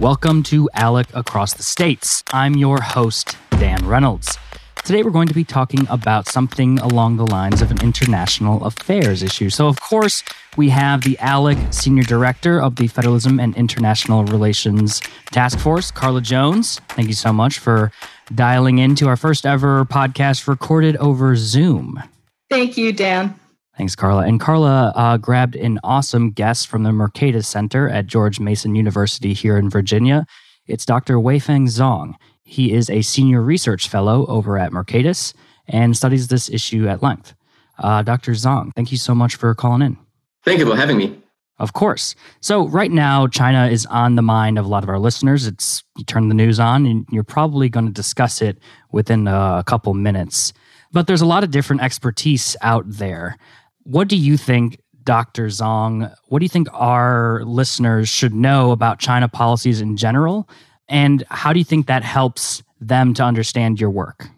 Welcome to ALEC Across the States. I'm your host, Dan Reynolds. Today, we're going to be talking about something along the lines of an international affairs issue. So, of course, we have the ALEC Senior Director of the Federalism and International Relations Task Force, Carla Jones. Thank you so much for dialing into our first ever podcast recorded over Zoom. Thank you, Dan. Thanks, Carla. And Carla uh, grabbed an awesome guest from the Mercatus Center at George Mason University here in Virginia. It's Dr. Weifeng Zhong. He is a senior research fellow over at Mercatus and studies this issue at length. Uh, Dr. Zhong, thank you so much for calling in. Thank you for having me. Of course. So, right now, China is on the mind of a lot of our listeners. It's you turn the news on, and you're probably going to discuss it within a couple minutes. But there's a lot of different expertise out there. What do you think, Dr. Zhong? What do you think our listeners should know about China policies in general? And how do you think that helps them to understand your work?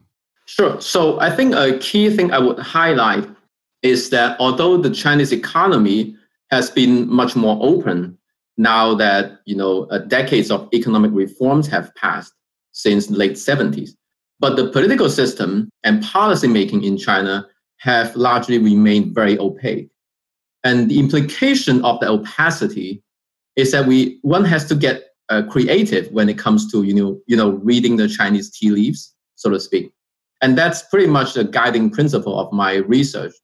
Sure. So I think a key thing I would highlight is that although the Chinese economy has been much more open now that you know uh, decades of economic reforms have passed since late 70s, but the political system and policy making in China have largely remained very opaque. And the implication of the opacity is that we one has to get uh, creative when it comes to you know you know reading the Chinese tea leaves, so to speak. And that's pretty much the guiding principle of my research.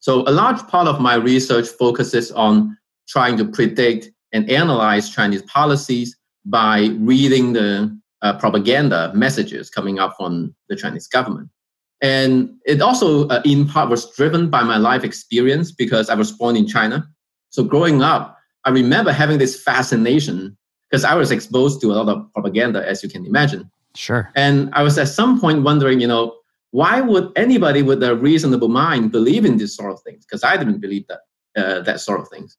So a large part of my research focuses on trying to predict and analyze Chinese policies by reading the uh, propaganda messages coming up from the Chinese government. And it also, uh, in part, was driven by my life experience because I was born in China. So growing up, I remember having this fascination because I was exposed to a lot of propaganda, as you can imagine. Sure. And I was at some point wondering, you know, why would anybody with a reasonable mind believe in these sort of things? Because I didn't believe that uh, that sort of things.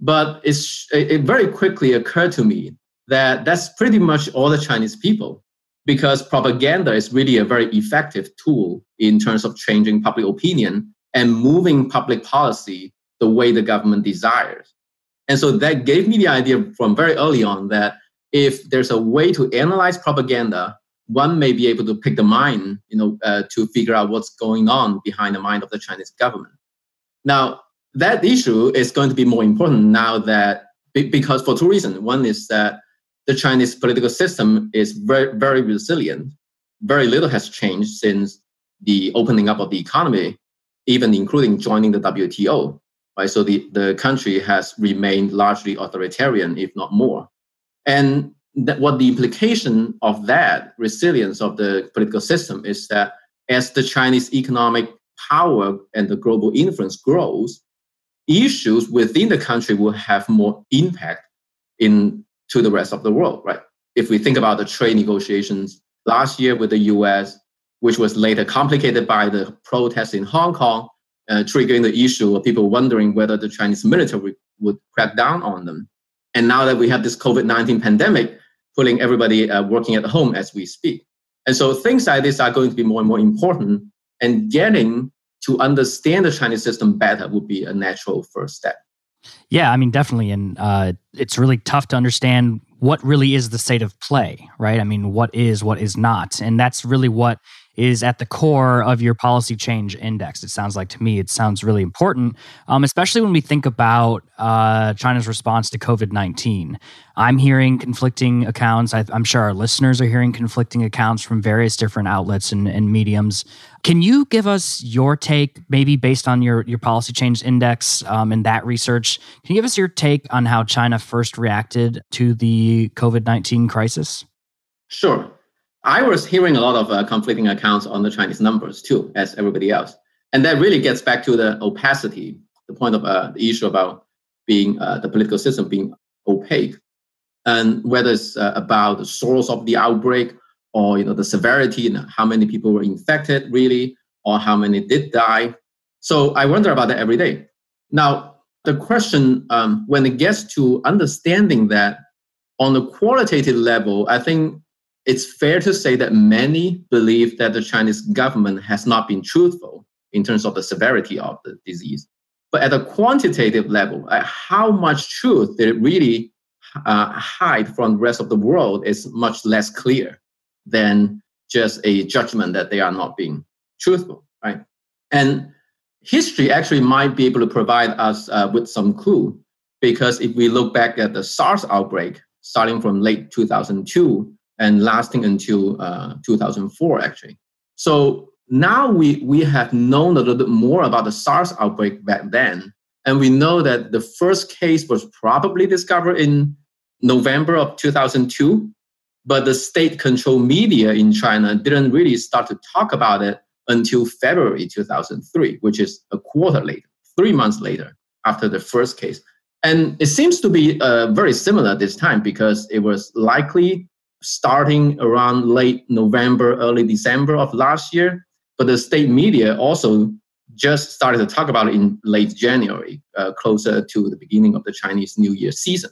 But it's, it very quickly occurred to me that that's pretty much all the Chinese people because propaganda is really a very effective tool in terms of changing public opinion and moving public policy the way the government desires. And so that gave me the idea from very early on that if there's a way to analyze propaganda, one may be able to pick the mind, you know, uh, to figure out what's going on behind the mind of the Chinese government. Now, that issue is going to be more important now that because for two reasons. One is that the Chinese political system is very, very resilient. Very little has changed since the opening up of the economy, even including joining the WTO. Right? So the, the country has remained largely authoritarian, if not more. And that what the implication of that resilience of the political system is that as the Chinese economic power and the global influence grows, issues within the country will have more impact in to the rest of the world, right? If we think about the trade negotiations last year with the US, which was later complicated by the protests in Hong Kong, uh, triggering the issue of people wondering whether the Chinese military would crack down on them. And now that we have this COVID 19 pandemic, pulling everybody uh, working at home as we speak. And so things like this are going to be more and more important, and getting to understand the Chinese system better would be a natural first step. Yeah, I mean, definitely. And uh, it's really tough to understand what really is the state of play, right? I mean, what is, what is not. And that's really what is at the core of your policy change index. It sounds like to me, it sounds really important, um, especially when we think about uh, China's response to COVID 19. I'm hearing conflicting accounts. I, am sure our listeners are hearing conflicting accounts from various different outlets and, and, mediums. Can you give us your take, maybe based on your, your policy change index um, and that research? Can you give us your take on how China first reacted to the COVID 19 crisis? Sure. I was hearing a lot of uh, conflicting accounts on the Chinese numbers too, as everybody else. And that really gets back to the opacity, the point of uh, the issue about being uh, the political system being opaque, and whether it's uh, about the source of the outbreak or you know the severity and how many people were infected really, or how many did die. So I wonder about that every day. Now the question um, when it gets to understanding that on the qualitative level, I think it's fair to say that many believe that the Chinese government has not been truthful in terms of the severity of the disease. But at a quantitative level, how much truth it really uh, hide from the rest of the world is much less clear than just a judgment that they are not being truthful, right? And history actually might be able to provide us uh, with some clue because if we look back at the SARS outbreak starting from late 2002 and lasting until uh, 2004, actually. So now we, we have known a little bit more about the SARS outbreak back then. And we know that the first case was probably discovered in November of 2002. But the state controlled media in China didn't really start to talk about it until February 2003, which is a quarter later, three months later after the first case. And it seems to be uh, very similar this time because it was likely starting around late November, early December of last year. But the state media also just started to talk about it in late January, uh, closer to the beginning of the Chinese New Year season.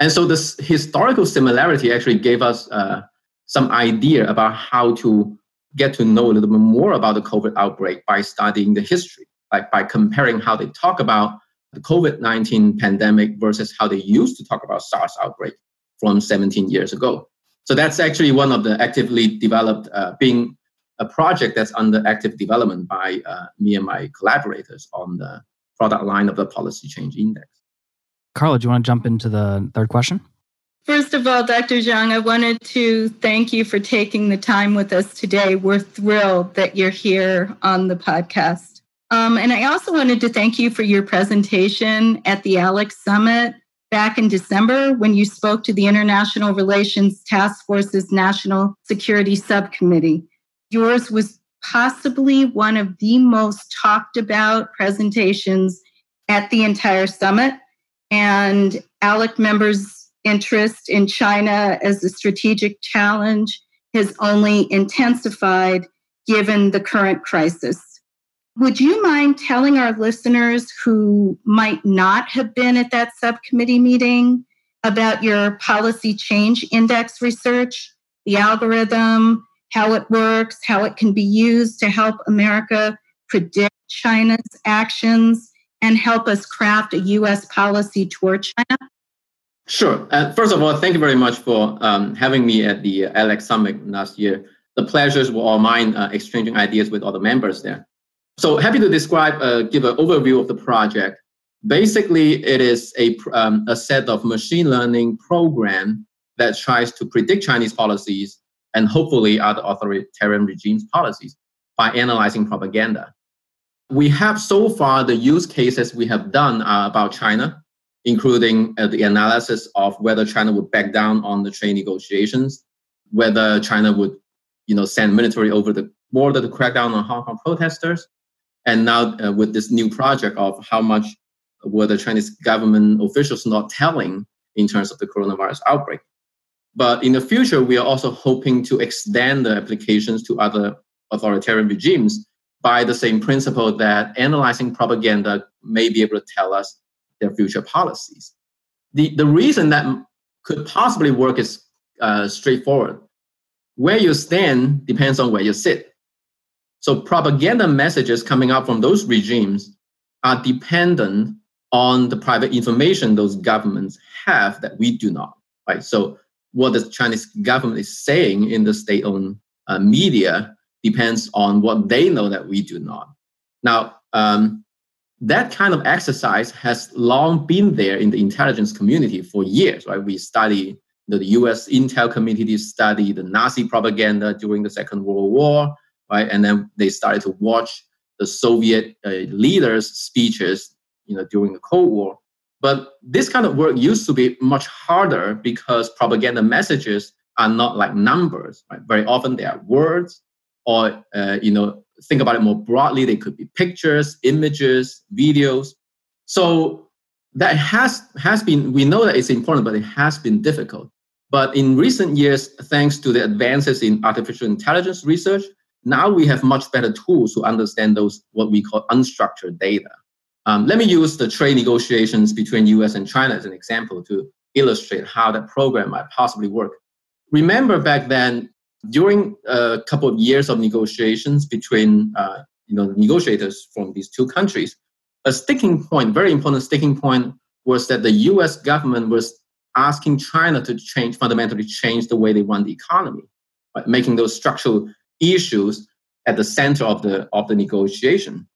And so this historical similarity actually gave us uh, some idea about how to get to know a little bit more about the COVID outbreak by studying the history, like by comparing how they talk about the COVID 19 pandemic versus how they used to talk about SARS outbreak from 17 years ago. So that's actually one of the actively developed, uh, being a project that's under active development by uh, me and my collaborators on the product line of the Policy Change Index. Carla, do you want to jump into the third question? First of all, Dr. Zhong, I wanted to thank you for taking the time with us today. We're thrilled that you're here on the podcast. Um, and I also wanted to thank you for your presentation at the ALEC Summit back in December when you spoke to the International Relations Task Force's National Security Subcommittee. Yours was possibly one of the most talked about presentations at the entire summit. And ALEC members interest in China as a strategic challenge has only intensified given the current crisis. Would you mind telling our listeners who might not have been at that subcommittee meeting about your policy change index research, the algorithm, how it works, how it can be used to help America predict China's actions, and help us craft a US policy toward China? Sure. Uh, first of all, thank you very much for um, having me at the ALEC Summit last year. The pleasures were all mine, uh, exchanging ideas with all the members there. So happy to describe, uh, give an overview of the project. Basically, it is a, um, a set of machine learning program that tries to predict Chinese policies and hopefully other authoritarian regimes' policies by analyzing propaganda. We have so far the use cases we have done are about China, including uh, the analysis of whether China would back down on the trade negotiations, whether China would, you know, send military over the border to crack down on Hong Kong protesters, and now uh, with this new project of how much were the Chinese government officials not telling in terms of the coronavirus outbreak. But in the future, we are also hoping to extend the applications to other authoritarian regimes by the same principle that analyzing propaganda may be able to tell us their future policies. The, the reason that could possibly work is uh, straightforward. Where you stand depends on where you sit. So propaganda messages coming out from those regimes are dependent on the private information those governments have that we do not. Right. So what the Chinese government is saying in the state-owned uh, media depends on what they know that we do not. Now, um, that kind of exercise has long been there in the intelligence community for years, right? We study the US intel community study the Nazi propaganda during the Second World War, right? And then they started to watch the Soviet uh, leaders' speeches, you know, during the Cold War. But this kind of work used to be much harder because propaganda messages are not like numbers, right? Very often they are words, or uh, you know, think about it more broadly, they could be pictures, images, videos. So that has has been we know that it's important, but it has been difficult. But in recent years, thanks to the advances in artificial intelligence research, now we have much better tools to understand those what we call unstructured data. Um, let me use the trade negotiations between U.S. and China as an example to illustrate how that program might possibly work. Remember back then, during a couple of years of negotiations between uh, you know negotiators from these two countries, a sticking point, very important sticking point, was that the U.S. government was asking China to change, fundamentally change the way they run the economy, right? making those structural issues at the center of the, of the negotiation.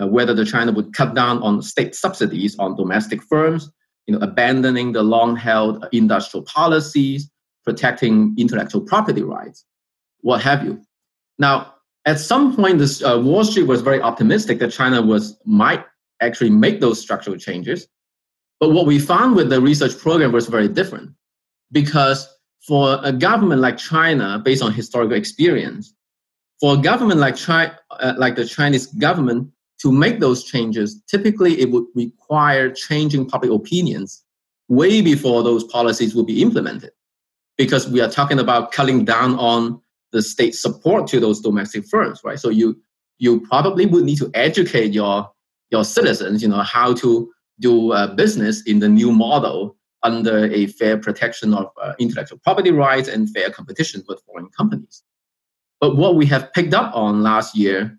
Uh, whether the China would cut down on state subsidies on domestic firms, you know, abandoning the long-held industrial policies, protecting intellectual property rights, what have you. Now, at some point, this uh, Wall Street was very optimistic that China was might actually make those structural changes. But what we found with the research program was very different, because for a government like China, based on historical experience, for a government like uh, like the Chinese government, to make those changes, typically it would require changing public opinions way before those policies will be implemented, because we are talking about cutting down on the state support to those domestic firms, right? So you you probably would need to educate your your citizens, you know, how to do uh, business in the new model under a fair protection of uh, intellectual property rights and fair competition with foreign companies. But what we have picked up on last year,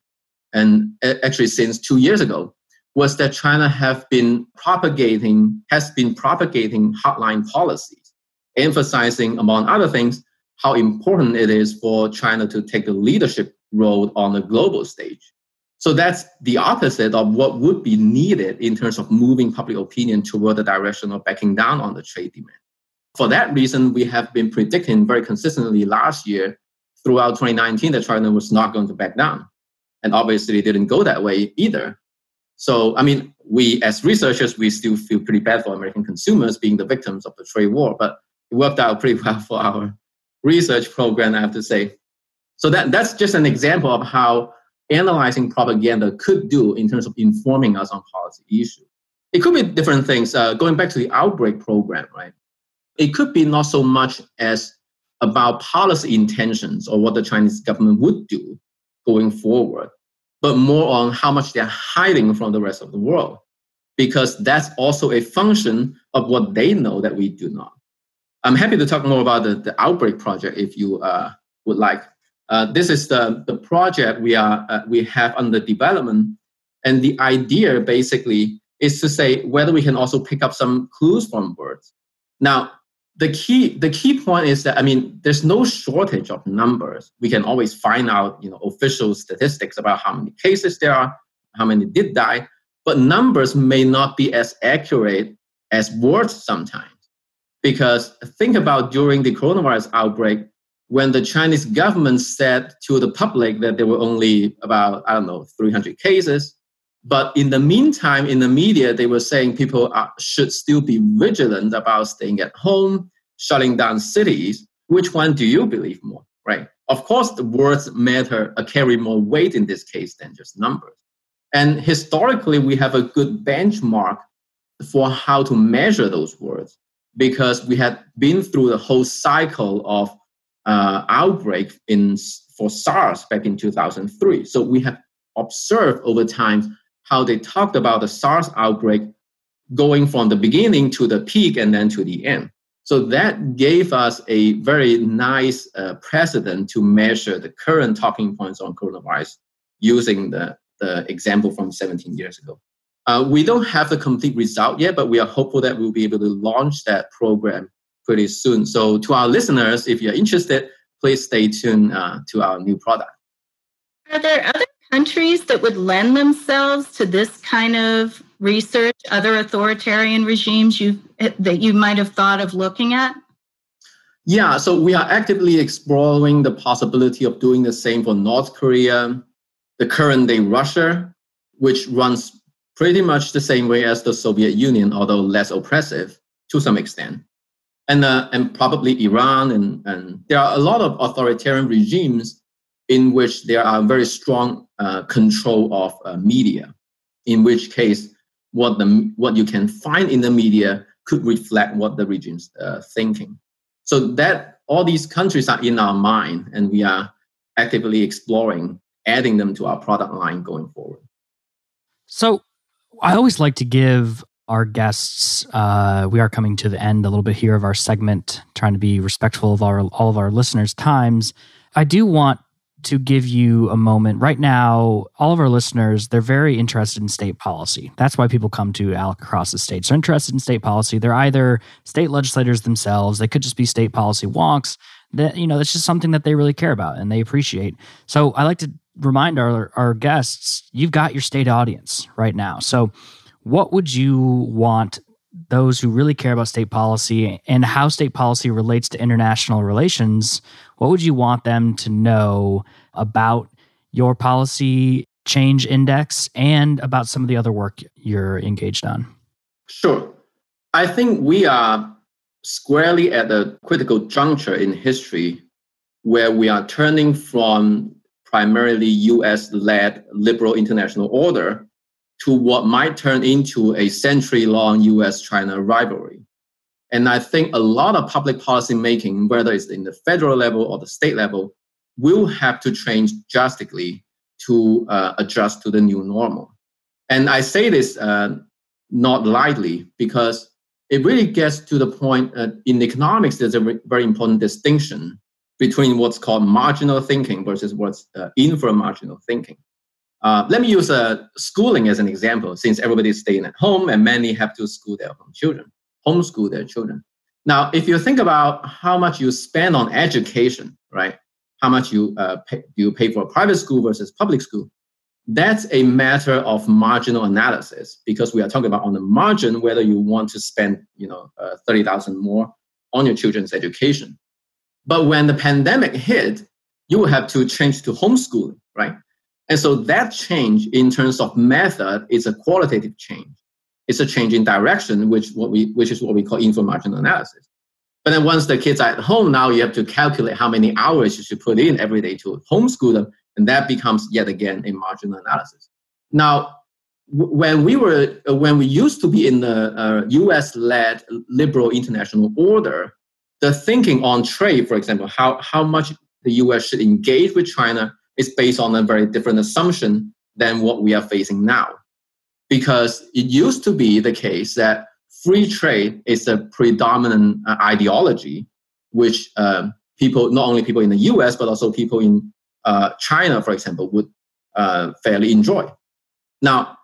and actually since two years ago, was that China have been propagating has been propagating hardline policies, emphasizing among other things how important it is for China to take a leadership role on the global stage. So that's the opposite of what would be needed in terms of moving public opinion toward the direction of backing down on the trade demand. For that reason, we have been predicting very consistently last year throughout 2019 that China was not going to back down. And obviously, it didn't go that way either. So, I mean, we as researchers, we still feel pretty bad for American consumers being the victims of the trade war, but it worked out pretty well for our research program, I have to say. So that, that's just an example of how analyzing propaganda could do in terms of informing us on policy issues. It could be different things. Uh, going back to the outbreak program, right? It could be not so much as about policy intentions or what the Chinese government would do going forward, but more on how much they're hiding from the rest of the world. Because that's also a function of what they know that we do not. I'm happy to talk more about the, the outbreak project if you uh, would like. Uh, this is the, the project we are uh, we have under development, and the idea basically is to say whether we can also pick up some clues from words. Now, the key the key point is that I mean, there's no shortage of numbers. We can always find out you know official statistics about how many cases there are, how many did die, but numbers may not be as accurate as words sometimes. Because think about during the coronavirus outbreak, when the Chinese government said to the public that there were only about, I don't know, 300 cases. But in the meantime, in the media, they were saying people are, should still be vigilant about staying at home, shutting down cities. Which one do you believe more, right? Of course, the words matter, uh, carry more weight in this case than just numbers. And historically, we have a good benchmark for how to measure those words because we had been through the whole cycle of uh, outbreak in for SARS back in 2003. So we have observed over time how they talked about the SARS outbreak going from the beginning to the peak and then to the end. So that gave us a very nice uh, precedent to measure the current talking points on coronavirus using the, the example from 17 years ago. Uh, we don't have the complete result yet, but we are hopeful that we'll be able to launch that program pretty soon. So, to our listeners, if you're interested, please stay tuned uh, to our new product. Are there other countries that would lend themselves to this kind of research? Other authoritarian regimes you that you might have thought of looking at? Yeah, so we are actively exploring the possibility of doing the same for North Korea, the current day Russia, which runs pretty much the same way as the Soviet Union, although less oppressive to some extent and uh, and probably Iran and and there are a lot of authoritarian regimes in which there are very strong uh, control of uh, media. In which case, what the what you can find in the media could reflect what the regime's uh, thinking. So that all these countries are in our mind, and we are actively exploring adding them to our product line going forward. So I always like to give our guests. Uh, we are coming to the end a little bit here of our segment, trying to be respectful of our all of our listeners' times. I do want to give you a moment right now. All of our listeners, they're very interested in state policy. That's why people come to across the states. They're interested in state policy. They're either state legislators themselves. They could just be state policy wonks. That you know, that's just something that they really care about and they appreciate. So I like to remind our our guests, you've got your state audience right now. So what would you want those who really care about state policy and how state policy relates to international relations, what would you want them to know about your policy change index and about some of the other work you're engaged on? Sure. I think we are squarely at a critical juncture in history where we are turning from primarily US led liberal international order to what might turn into a century long US China rivalry. And I think a lot of public policy making, whether it's in the federal level or the state level, will have to change drastically to uh, adjust to the new normal. And I say this uh, not lightly because it really gets to the point uh, in economics, there's a very important distinction between what's called marginal thinking versus what's uh, inframarginal thinking. Uh, let me use uh, schooling as an example, since everybody's staying at home and many have to school their home children, homeschool their children. Now, if you think about how much you spend on education, right? How much you uh, pay, you pay for a private school versus public school, that's a matter of marginal analysis because we are talking about on the margin whether you want to spend, you know, uh, thirty thousand more on your children's education. But when the pandemic hit, you will have to change to homeschooling, right? And so that change in terms of method is a qualitative change. It's a change in direction, which what we which is what we call inframarginal analysis. But then once the kids are at home, now you have to calculate how many hours you should put in every day to homeschool them, and that becomes yet again a marginal analysis. Now, when we were when we used to be in the uh, U.S.-led liberal international order, the thinking on trade, for example, how how much the U.S. should engage with China is based on a very different assumption than what we are facing now. Because it used to be the case that free trade is a predominant uh, ideology, which uh, people, not only people in the US, but also people in uh, China, for example, would uh, fairly enjoy. Now,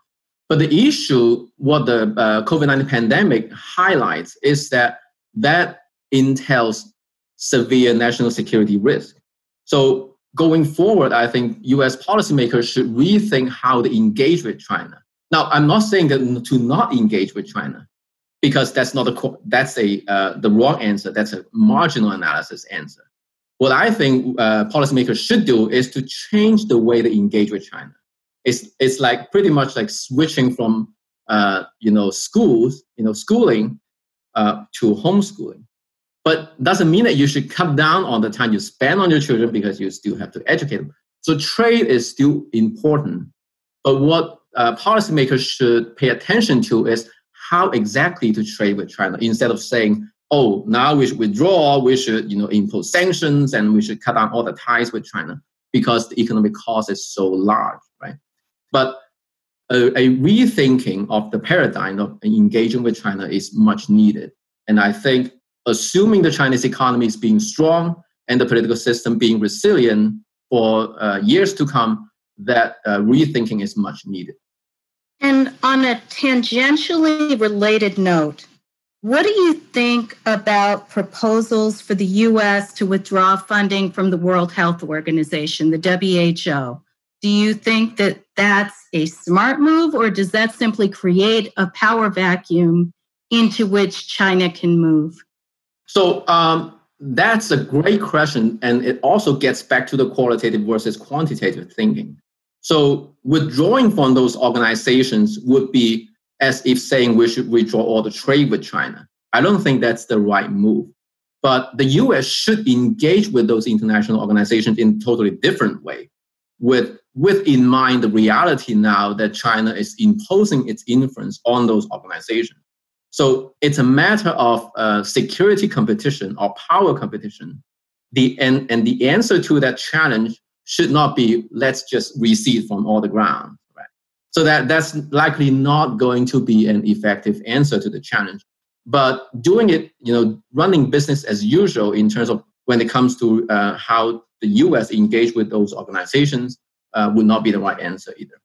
but the issue, what the uh, COVID 19 pandemic highlights, is that that entails severe national security risk. So going forward, I think US policymakers should rethink how they engage with China. Now, I'm not saying that to not engage with China, because that's not a that's a uh, the wrong answer. That's a marginal analysis answer. What I think uh, policymakers should do is to change the way they engage with China. It's it's like pretty much like switching from uh, you know schools, you know schooling uh, to homeschooling. But doesn't mean that you should cut down on the time you spend on your children because you still have to educate them. So trade is still important. But what uh, policymakers should pay attention to is how exactly to trade with China instead of saying, oh, now we should withdraw, we should you know, impose sanctions, and we should cut down all the ties with China because the economic cost is so large, right? But a, a rethinking of the paradigm of engaging with China is much needed. And I think assuming the Chinese economy is being strong and the political system being resilient for uh, years to come, that uh, rethinking is much needed. And on a tangentially related note, what do you think about proposals for the US to withdraw funding from the World Health Organization, the WHO? Do you think that that's a smart move, or does that simply create a power vacuum into which China can move? So um, that's a great question, and it also gets back to the qualitative versus quantitative thinking. So withdrawing from those organizations would be as if saying we should withdraw all the trade with China. I don't think that's the right move. But the US should engage with those international organizations in a totally different way, with, with in mind the reality now that China is imposing its influence on those organizations. So it's a matter of uh, security competition or power competition. The, and, and the answer to that challenge should not be let's just recede from all the ground. Right? So that, that's likely not going to be an effective answer to the challenge. But doing it, you know, running business as usual in terms of when it comes to uh, how the US engage with those organizations uh, would not be the right answer either.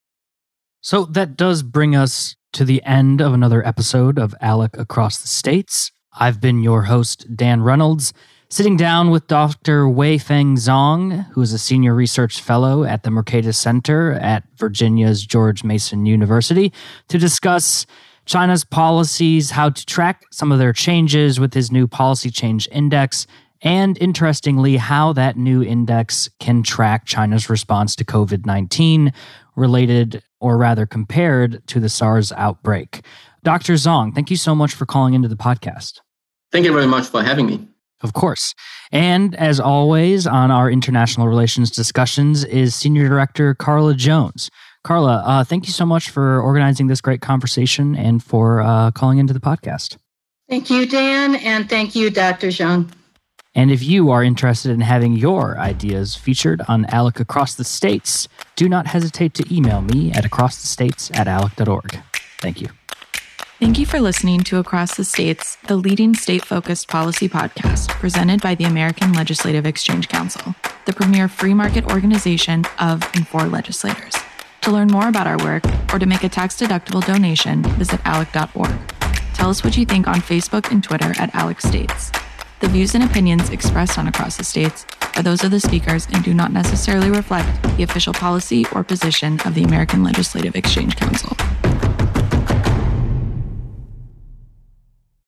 So that does bring us to the end of another episode of ALEC Across the States. I've been your host, Dan Reynolds, sitting down with Dr. Weifeng Zhong, who is a senior research fellow at the Mercatus Center at Virginia's George Mason University, to discuss China's policies, how to track some of their changes with his new policy change index, and interestingly, how that new index can track China's response to COVID 19 related, or rather compared to the SARS outbreak. Dr. Zhong, thank you so much for calling into the podcast. Thank you very much for having me. Of course. And as always, on our international relations discussions is Senior Director Carla Jones. Carla, uh, thank you so much for organizing this great conversation and for uh, calling into the podcast. Thank you, Dan, and thank you, Dr. Zhong. And if you are interested in having your ideas featured on ALEC Across the States, do not hesitate to email me at acrossthestates at alec.org. Thank you. Thank you for listening to Across the States, the leading state focused policy podcast presented by the American Legislative Exchange Council, the premier free market organization of and for legislators. To learn more about our work or to make a tax deductible donation, visit alec.org. Tell us what you think on Facebook and Twitter at ALEC States. The views and opinions expressed on Across the States are those of the speakers and do not necessarily reflect the official policy or position of the American Legislative Exchange Council.